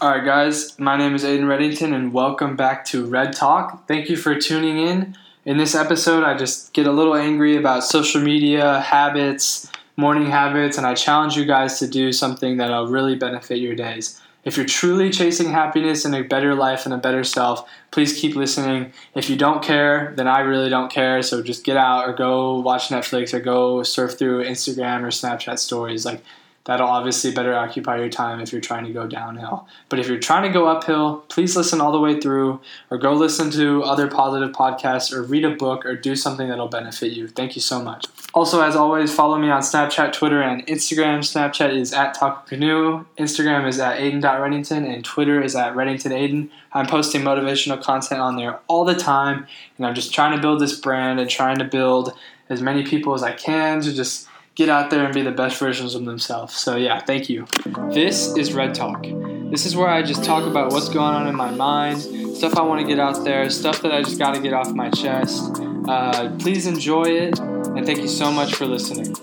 All right, guys, my name is Ayden Reddington, and welcome back to REDD Talk. Thank you for tuning in. In this episode, I just get a little angry about social media habits, morning habits, and I challenge you guys to do something that'll really benefit your days. If you're truly chasing happiness and a better life and a better self, please keep listening. If you don't care, then I really don't care. So just get out or go watch Netflix or go surf through Instagram or Snapchat stories. Like, that'll obviously better occupy your time if you're trying to go downhill. But if you're trying to go uphill, please listen all the way through or go listen to other positive podcasts or read a book or do something that'll benefit you. Thank you so much. Also, as always, follow me on Snapchat, Twitter, and Instagram. Snapchat is at Taco Canoe, Instagram is at Ayden.Reddington, and Twitter is at Reddington Ayden. I'm posting motivational content on there all the time, and I'm just trying to build this brand and trying to build as many people as I can to just get out there and be the best versions of themselves. So, yeah, thank you. This is REDD Talk. This is where I just talk about what's going on in my mind, stuff I want to get out there, stuff that I just got to get off my chest. Uh, please enjoy it, and thank you so much for listening.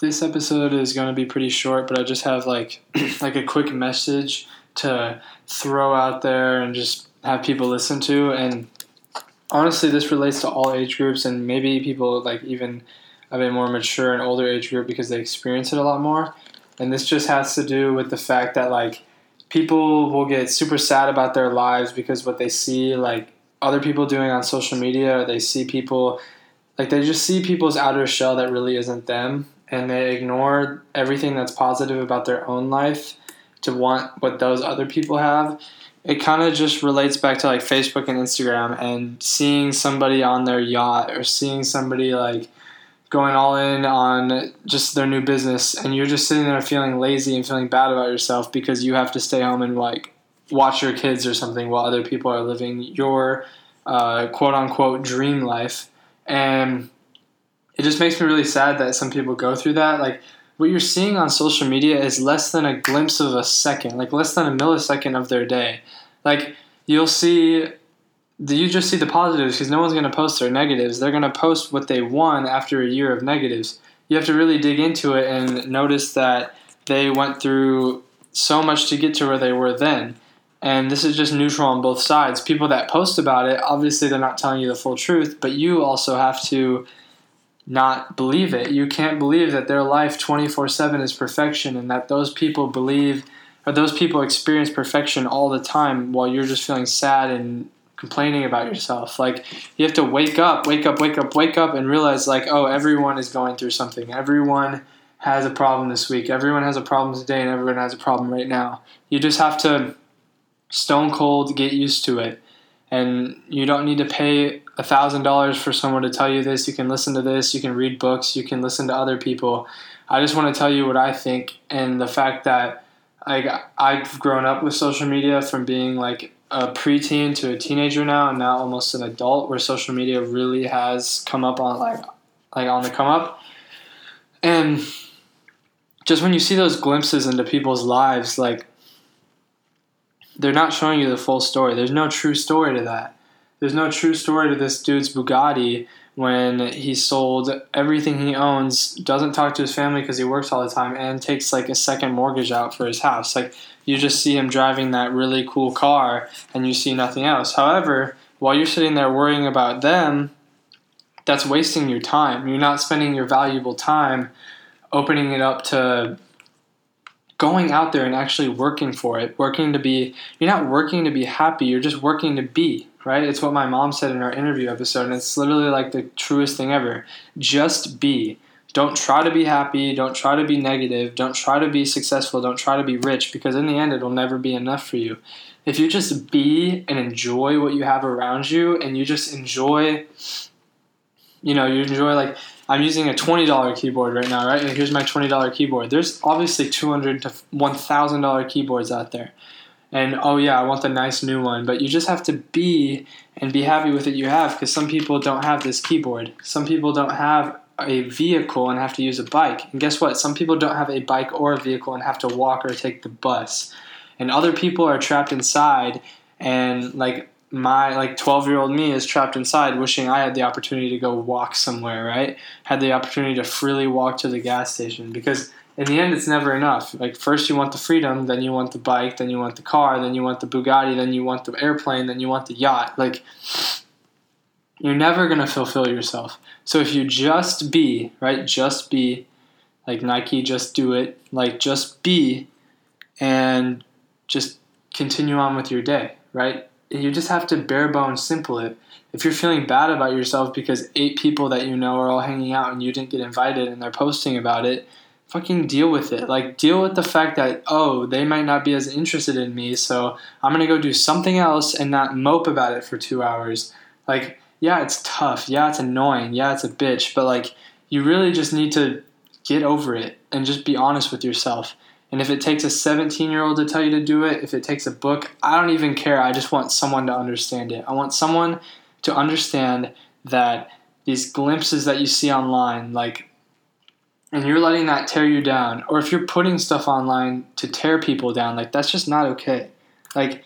This episode is going to be pretty short, but I just have like like a quick message to throw out there and just have people listen to and honestly, this relates to all age groups and maybe people like even a more mature and older age group because they experience it a lot more. And this just has to do with the fact that like people will get super sad about their lives because what they see like other people doing on social media, or they see people like they just see people's outer shell that really isn't them and they ignore everything that's positive about their own life to want what those other people have it kind of just relates back to like Facebook and Instagram and seeing somebody on their yacht or seeing somebody like going all in on just their new business and you're just sitting there feeling lazy and feeling bad about yourself because you have to stay home and like watch your kids or something while other people are living your uh, quote unquote dream life. And it just makes me really sad that some people go through that. Like what you're seeing on social media is less than a glimpse of a second, like less than a millisecond of their day. Like you'll see, you just see the positives because no one's going to post their negatives. They're going to post what they won after a year of negatives. You have to really dig into it and notice that they went through so much to get to where they were then. And this is just neutral on both sides. People that post about it, obviously, they're not telling you the full truth, but you also have to not believe it. You can't believe that their life 24 7 is perfection and that those people believe or those people experience perfection all the time while you're just feeling sad and complaining about yourself. Like, you have to wake up, wake up, wake up, wake up, and realize, like, oh, everyone is going through something. Everyone has a problem this week. Everyone has a problem today, and everyone has a problem right now. You just have to stone cold get used to it. And you don't need to pay a $1,000 for someone to tell you this. You can listen to this. You can read books. You can listen to other people. I just want to tell you what I think and the fact that like I've grown up with social media from being like a preteen to a teenager now and now almost an adult where social media really has come up on like like on the come up. And just when you see those glimpses into people's lives like they're not showing you the full story. There's no true story to that. There's no true story to this dude's Bugatti when he sold everything he owns, doesn't talk to his family because he works all the time, and takes like a second mortgage out for his house. Like you just see him driving that really cool car and you see nothing else. However, while you're sitting there worrying about them, that's wasting your time. You're not spending your valuable time opening it up to going out there and actually working for it, working to be, you're not working to be happy, you're just working to be right? It's what my mom said in our interview episode, and it's literally like the truest thing ever. Just be. Don't try to be happy. Don't try to be negative. Don't try to be successful. Don't try to be rich because in the end, it'll never be enough for you. If you just be and enjoy what you have around you and you just enjoy, you know, you enjoy like, I'm using a $20 keyboard right now, right? And here's my $20 keyboard. There's obviously 200 to $1,000 keyboards out there and oh yeah, I want the nice new one. But you just have to be and be happy with it you have because some people don't have this keyboard. Some people don't have a vehicle and have to use a bike. And guess what? Some people don't have a bike or a vehicle and have to walk or take the bus. And other people are trapped inside and like my like 12 year old me is trapped inside wishing i had the opportunity to go walk somewhere right had the opportunity to freely walk to the gas station because in the end, it's never enough. Like first you want the freedom, then you want the bike, then you want the car, then you want the Bugatti, then you want the airplane, then you want the yacht. Like you're never gonna fulfill yourself. So if you just be right, just be like Nike, just do it. Like just be, and just continue on with your day. Right. You just have to bare bones simple it. If you're feeling bad about yourself because eight people that you know are all hanging out and you didn't get invited and they're posting about it, fucking deal with it. Like deal with the fact that oh, they might not be as interested in me, so I'm going to go do something else and not mope about it for 2 hours. Like yeah, it's tough. Yeah, it's annoying. Yeah, it's a bitch, but like you really just need to get over it and just be honest with yourself. And if it takes a 17 year old to tell you to do it, if it takes a book, I don't even care. I just want someone to understand it. I want someone to understand that these glimpses that you see online, like and you're letting that tear you down, or if you're putting stuff online to tear people down, like that's just not okay. Like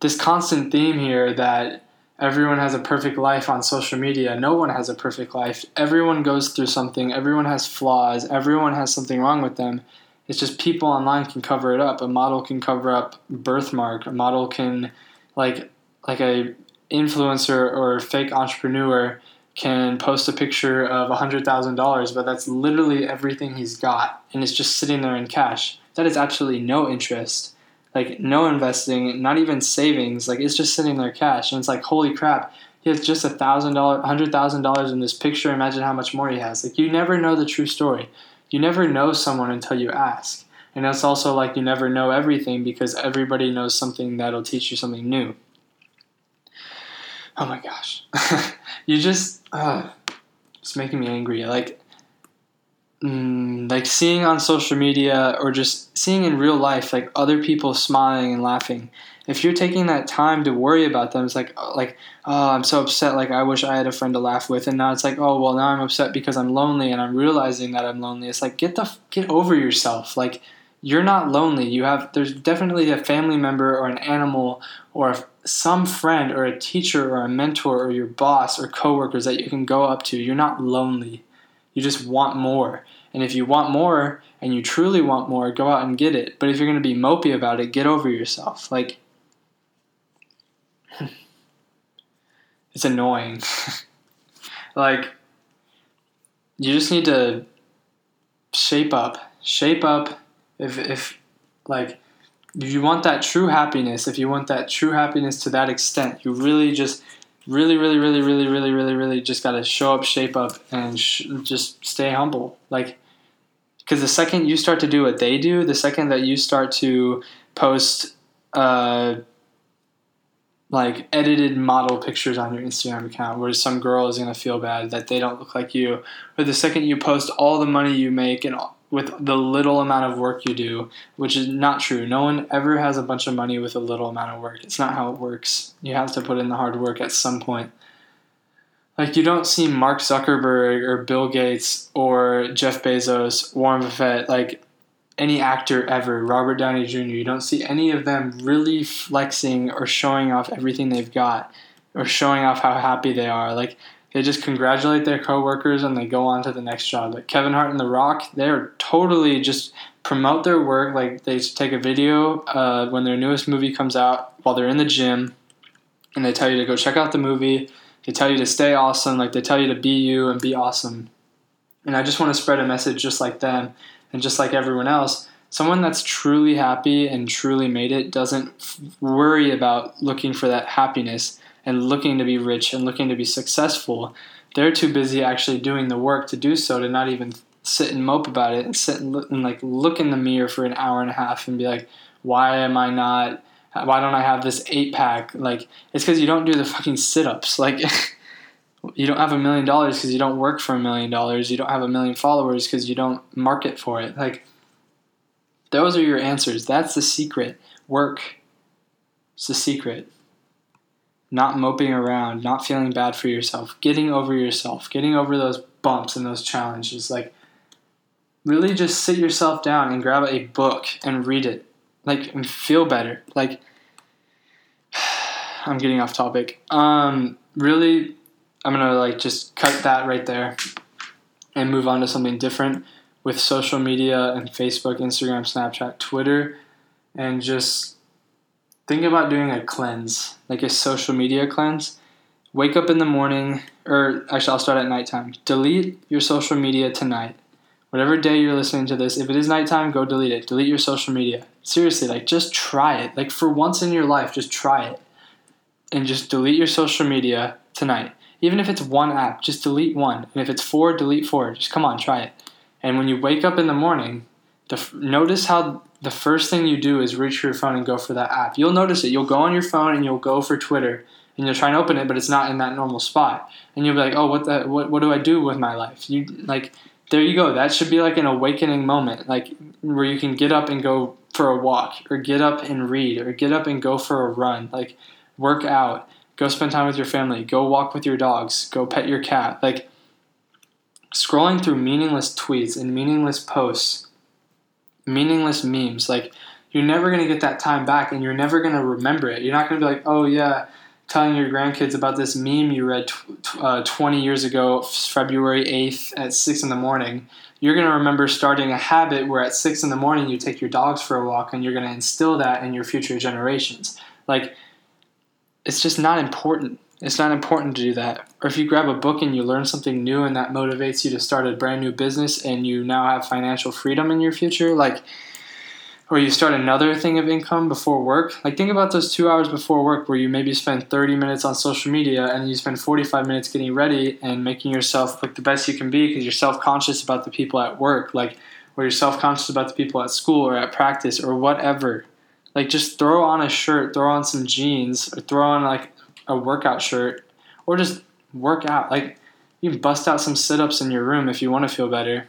this constant theme here that everyone has a perfect life on social media. No one has a perfect life. Everyone goes through something. Everyone has flaws. Everyone has something wrong with them. It's just people online can cover it up. A model can cover up birthmark. A model can like like a influencer or fake entrepreneur can post a picture of $100,000, but that's literally everything he's got, and it's just sitting there in cash. That is absolutely no interest, like no investing, not even savings. Like it's just sitting there cash, and it's like holy crap. He has just a thousand dollar, hundred thousand dollars in this picture. Imagine how much more he has. Like you never know the true story. You never know someone until you ask, and that's also like you never know everything because everybody knows something that'll teach you something new. Oh my gosh. you just uh, it's making me angry. Like, mm, like seeing on social media or just seeing in real life, like other people smiling and laughing. If you're taking that time to worry about them, it's like, uh, like, oh, I'm so upset. Like, I wish I had a friend to laugh with, and now it's like, oh, well, now I'm upset because I'm lonely, and I'm realizing that I'm lonely. It's like, get the get over yourself. Like, you're not lonely. You have there's definitely a family member or an animal or some friend or a teacher or a mentor or your boss or coworkers that you can go up to. You're not lonely. You just want more. And if you want more and you truly want more, go out and get it. But if you're going to be mopey about it, get over yourself. Like it's annoying. like you just need to shape up. Shape up if if like if you want that true happiness, if you want that true happiness to that extent, you really just really really really really really really really just got to show up, shape up and sh- just stay humble. Like cuz the second you start to do what they do, the second that you start to post uh like edited model pictures on your Instagram account where some girl is to feel bad that they don't look like you or the second you post all the money you make and with the little amount of work you do, which is not true. No one ever has a bunch of money with a little amount of work. It's not how it works. You have to put in the hard work at some point. Like, you don't see Mark Zuckerberg or Bill Gates or Jeff Bezos, Warren Buffett, like any actor ever, Robert Downey Jr., you don't see any of them really flexing or showing off everything they've got or showing off how happy they are. Like, they just congratulate their coworkers and they go on to the next job. Like Kevin Hart and The Rock, they're totally just promote their work. Like they take a video uh, when their newest movie comes out while they're in the gym, and they tell you to go check out the movie. They tell you to stay awesome. Like they tell you to be you and be awesome. And I just want to spread a message just like them and just like everyone else. Someone that's truly happy and truly made it doesn't worry about looking for that happiness and looking to be rich and looking to be successful, they're too busy actually doing the work to do so to not even sit and mope about it and sit and, look, and like look in the mirror for an hour and a half and be like, why am I not? Why don't I have this eight pack? Like it's because you don't do the fucking sit ups. Like you don't have a million dollars because you don't work for a million dollars. You don't have a million followers because you don't market for it. Like those are your answers. That's the secret. Work. It's the secret not moping around, not feeling bad for yourself, getting over yourself, getting over those bumps and those challenges. Like, really just sit yourself down and grab a book and read it. Like, and feel better. Like, I'm getting off topic. Um, really, I'm gonna like just cut that right there and move on to something different. with social media and Facebook, Instagram, Snapchat, Twitter, and just think about doing a cleanse, like a social media cleanse. Wake up in the morning, or actually, I'll start at nighttime. Delete your social media tonight. Whatever day you're listening to this, if it is nighttime, go delete it. Delete your social media. Seriously, like just try it. Like for once in your life, just try it. And just delete your social media tonight. Even if it's one app, just delete one. And if it's four, delete four. Just come on, try it. And when you wake up in the morning, the, notice how the first thing you do is reach for your phone and go for that app. You'll notice it. You'll go on your phone and you'll go for Twitter and you'll try and open it, but it's not in that normal spot. And you'll be like, "Oh, what the what, what do I do with my life?" You like there you go. That should be like an awakening moment, like where you can get up and go for a walk, or get up and read, or get up and go for a run, like work out, go spend time with your family, go walk with your dogs, go pet your cat. Like scrolling through meaningless tweets and meaningless posts, meaningless memes, like you're never to get that time back and you're never to remember it. You're not to be like, oh, yeah, telling your grandkids about this meme you read uh, 20 years ago, February 8th at 6 in the morning. You're to remember starting a habit where at 6 in the morning you take your dogs for a walk and you're to instill that in your future generations. Like, it's just not important. It's not important to do that. Or if you grab a book and you learn something new and that motivates you to start a brand new business and you now have financial freedom in your future, like, or you start another thing of income before work. Like, think about those two hours before work where you maybe spend 30 minutes on social media and you spend 45 minutes getting ready and making yourself look the best you can be because you're self conscious about the people at work, like, or you're self conscious about the people at school or at practice or whatever. Like, just throw on a shirt, throw on some jeans, or throw on like a workout shirt or just work out. Like you bust out some sit ups in your room if you want to feel better.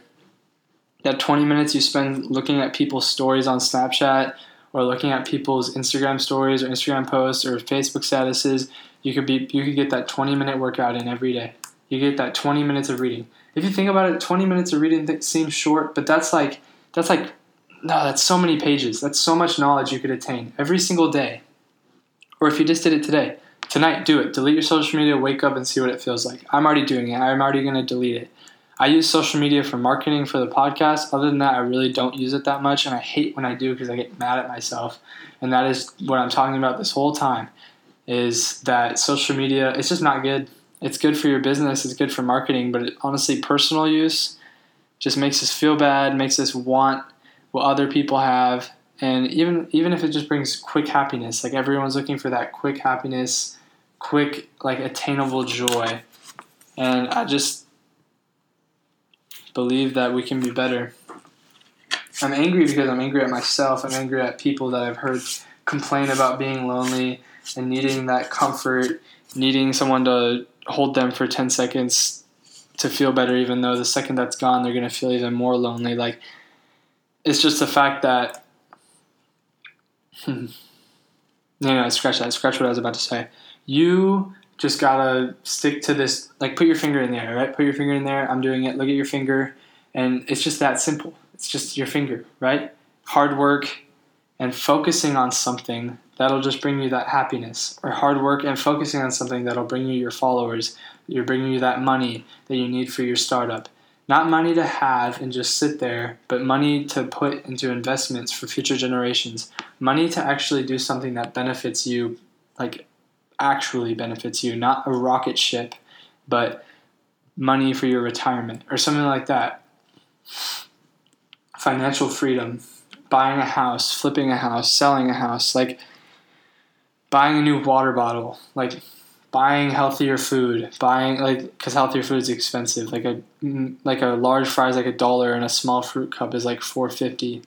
That 20 minutes you spend looking at people's stories on Snapchat or looking at people's Instagram stories or Instagram posts or Facebook statuses, you could be you could get that 20 minute workout in every day. You get that 20 minutes of reading. If you think about it, 20 minutes of reading seems short, but that's like that's like no, that's so many pages. That's so much knowledge you could attain every single day. Or if you just did it today, Tonight, do it. Delete your social media, wake up and see what it feels like. I'm already doing it. I'm already going to delete it. I use social media for marketing for the podcast. Other than that, I really don't use it that much, and I hate when I do because I get mad at myself. And that is what I'm talking about this whole time is that social media it's just not good. It's good for your business, it's good for marketing, but it, honestly personal use just makes us feel bad, makes us want what other people have, and even even if it just brings quick happiness, like everyone's looking for that quick happiness quick, like attainable joy. And I just believe that we can be better. I'm angry because I'm angry at myself. I'm angry at people that I've heard complain about being lonely and needing that comfort, needing someone to hold them for 10 seconds to feel better, even though the second that's gone, they're going to feel even more lonely. Like, it's just the fact that. No, no, scratch that. Scratch what I was about to say. You just gotta stick to this like put your finger in there right? Put your finger in there. I'm doing it. Look at your finger. And it's just that simple. It's just your finger right? Hard work and focusing on something that'll just bring you that happiness. Or hard work and focusing on something that'll bring you your followers. You're bringing you that money that you need for your startup not money to have and just sit there but money to put into investments for future generations money to actually do something that benefits you like actually benefits you, not a rocket ship, but money for your retirement or something like that. Financial freedom, buying a house, flipping a house, selling a house, like buying a new water bottle, like buying healthier food, buying like because healthier food is expensive. Like a like a large fry is like a dollar, and a small fruit cup is like four fifty.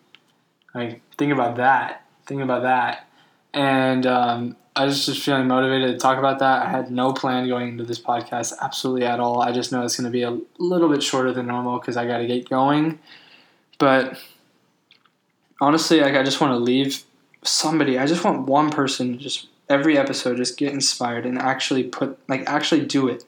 Like think about that. Think about that. And um, I was just feeling motivated to talk about that. I had no plan going into this podcast, absolutely at all. I just know it's going to be a little bit shorter than normal because I got to get going. But honestly, like I just want to leave somebody. I just want one person, just every episode, just get inspired and actually put, like, actually do it.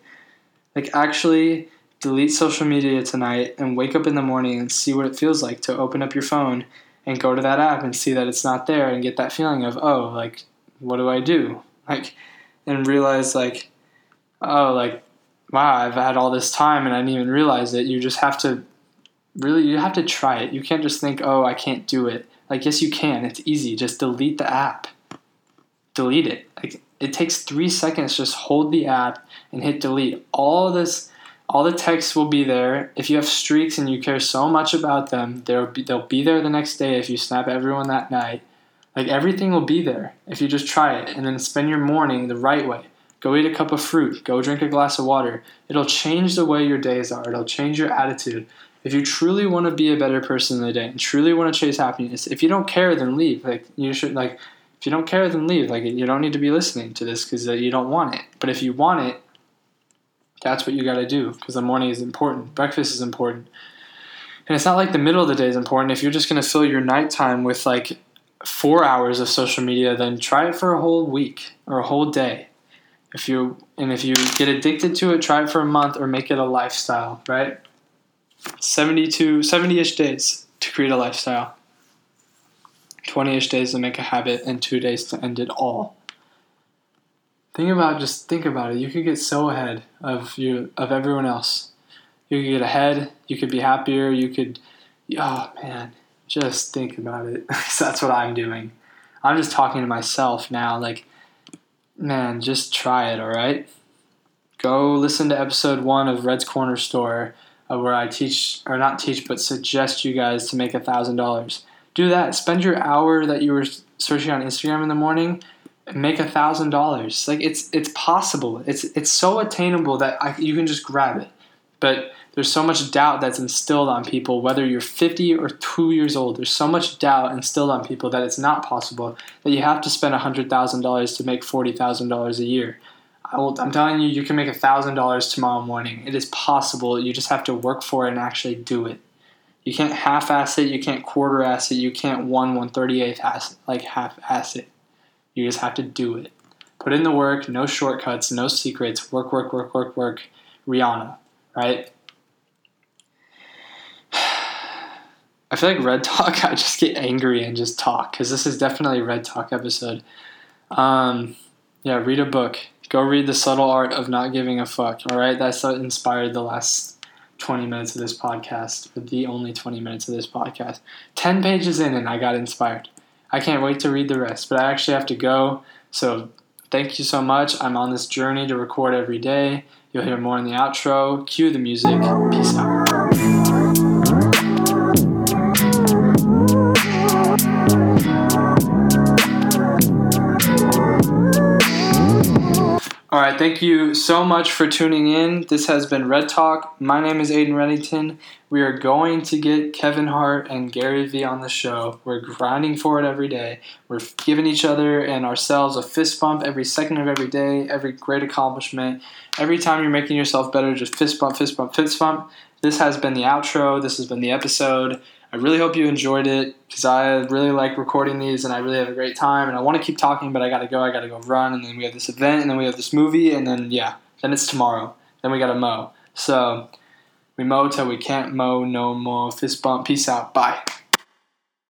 Like, actually delete social media tonight and wake up in the morning and see what it feels like to open up your phone and go to that app and see that it's not there and get that feeling of, oh, like, what do I do? Like, and realize like, oh, like, wow, I've had all this time and I didn't even realize it. You just have to really you have to try it. You can't just think, "Oh, I can't do it." Like, yes, you can. It's easy. Just delete the app. Delete it. Like, it takes three seconds. Just hold the app and hit delete. All this, all the text will be there. If you have streaks and you care so much about them, they'll be, they'll be there the next day. If you snap everyone that night, like everything will be there if you just try it and then spend your morning the right way. Go eat a cup of fruit. Go drink a glass of water. It'll change the way your days are. It'll change your attitude. If you truly want to be a better person in the day and truly want to chase happiness, if you don't care, then leave. Like you should like if you don't care, then leave. Like you don't need to be listening to this because uh, you don't want it. But if you want it, that's what you got to do because the morning is important. Breakfast is important. And it's not like the middle of the day is important. If you're just going to fill your nighttime with like four hours of social media, then try it for a whole week or a whole day. If you and if you get addicted to it, try it for a month or make it a lifestyle, right? 72 70-ish days to create a lifestyle. 20-ish days to make a habit and 2 days to end it all. Think about just think about it. You could get so ahead of you of everyone else. You could get ahead, you could be happier, you could oh man, just think about it. That's what I'm doing. I'm just talking to myself now like man, just try it, all right? Go listen to episode 1 of Red's Corner Store uh, where I teach, or not teach, but suggest you guys to make a thousand dollars. Do that. Spend your hour that you were searching on Instagram in the morning, and make a thousand dollars. Like it's it's possible. It's it's so attainable that I, you can just grab it. But there's so much doubt that's instilled on people, whether you're 50 or two years old. There's so much doubt instilled on people that it's not possible that you have to spend $100,000 to make $40,000 a year. Will, I'm telling you, you can make $1,000 tomorrow morning. It is possible. You just have to work for it and actually do it. You can't half-ass it. You can't quarter-ass it. You can't one one thirty-eighth ass like half-ass it. You just have to do it. Put in the work. No shortcuts. No secrets. Work, work, work, work, work. Rihanna, right? I feel like Red Talk. I just get angry and just talk because this is definitely a REDD Talk episode. Um, yeah, read a book. Go read The Subtle Art of Not Giving a Fuck. All right, that's what inspired the last 20 minutes of this podcast, the only 20 minutes of this podcast. 10 pages in, and I got inspired. I can't wait to read the rest, but I actually have to go. So thank you so much. I'm on this journey to record every day. You'll hear more in the outro. Cue the music. Peace out. All right, thank you so much for tuning in. This has been REDD Talk. My name is Ayden Reddington. We are going to get Kevin Hart and Gary Vee on the show. We're grinding for it every day. We're giving each other and ourselves a fist bump every second of every day, every great accomplishment. Every time you're making yourself better, just fist bump, fist bump, fist bump. This has been the outro. This has been the episode. I really hope you enjoyed it because I really like recording these and I really have a great time. And I want to keep talking, but I got to go. I got to go run. And then we have this event, and then we have this movie, and then, yeah, then it's tomorrow. Then we got to mow. So we mow till we can't mow no more. Fist bump. Peace out. Bye.